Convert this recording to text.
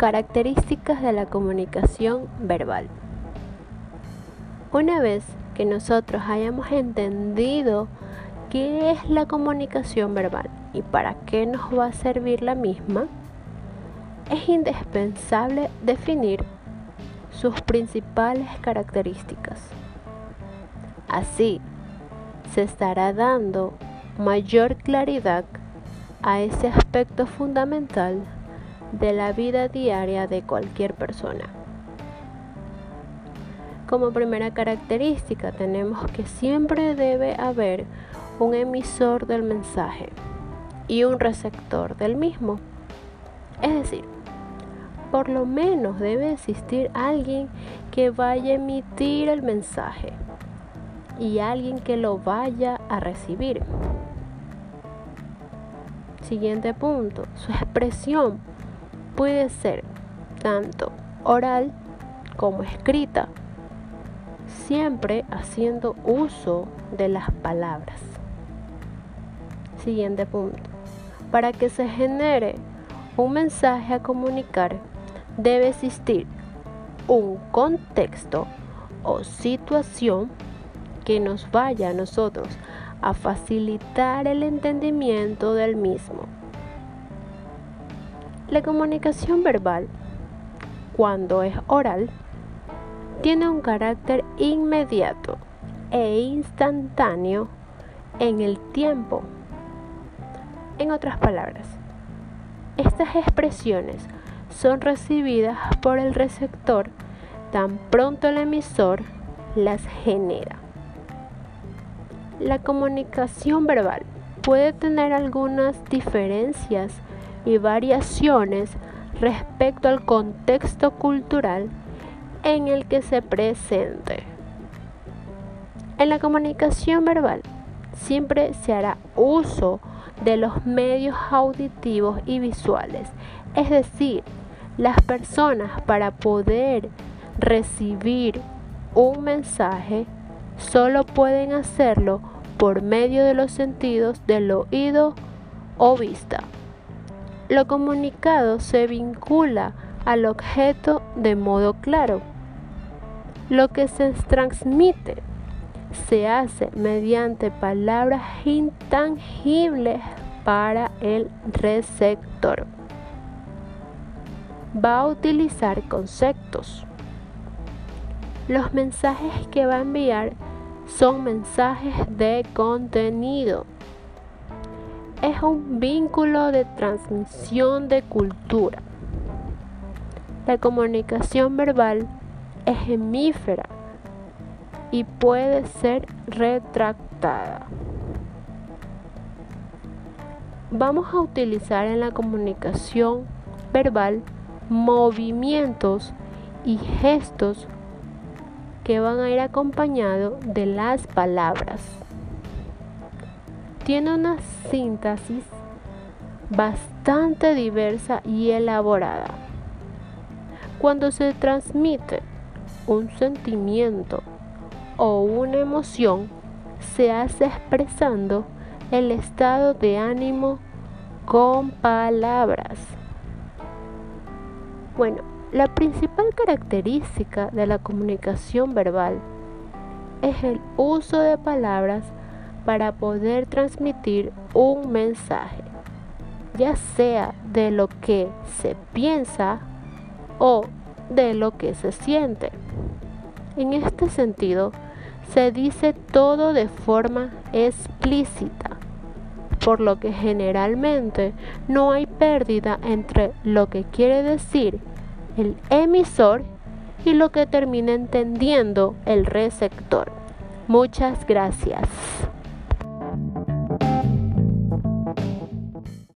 Características de la comunicación verbal. Una vez que nosotros hayamos entendido qué es la comunicación verbal y para qué nos va a servir la misma, es indispensable definir sus principales características. Así, se estará dando mayor claridad a ese aspecto fundamental de la vida diaria de cualquier persona. Como primera característica tenemos que siempre debe haber un emisor del mensaje y un receptor del mismo. Es decir, por lo menos debe existir alguien que vaya a emitir el mensaje y alguien que lo vaya a recibir. Siguiente punto, su expresión puede ser tanto oral como escrita, siempre haciendo uso de las palabras. Siguiente punto. Para que se genere un mensaje a comunicar, debe existir un contexto o situación que nos vaya a nosotros a facilitar el entendimiento del mismo. La comunicación verbal, cuando es oral, tiene un carácter inmediato e instantáneo en el tiempo. En otras palabras, estas expresiones son recibidas por el receptor tan pronto el emisor las genera. La comunicación verbal puede tener algunas diferencias y variaciones respecto al contexto cultural en el que se presente. En la comunicación verbal siempre se hará uso de los medios auditivos y visuales, es decir, las personas para poder recibir un mensaje solo pueden hacerlo por medio de los sentidos del oído o vista. Lo comunicado se vincula al objeto de modo claro. Lo que se transmite se hace mediante palabras intangibles para el receptor. Va a utilizar conceptos. Los mensajes que va a enviar son mensajes de contenido es un vínculo de transmisión de cultura. La comunicación verbal es hemífera y puede ser retractada. Vamos a utilizar en la comunicación verbal movimientos y gestos que van a ir acompañados de las palabras tiene una síntesis bastante diversa y elaborada. Cuando se transmite un sentimiento o una emoción, se hace expresando el estado de ánimo con palabras. Bueno, la principal característica de la comunicación verbal es el uso de palabras para poder transmitir un mensaje, ya sea de lo que se piensa o de lo que se siente. En este sentido, se dice todo de forma explícita, por lo que generalmente no hay pérdida entre lo que quiere decir el emisor y lo que termina entendiendo el receptor. Muchas gracias.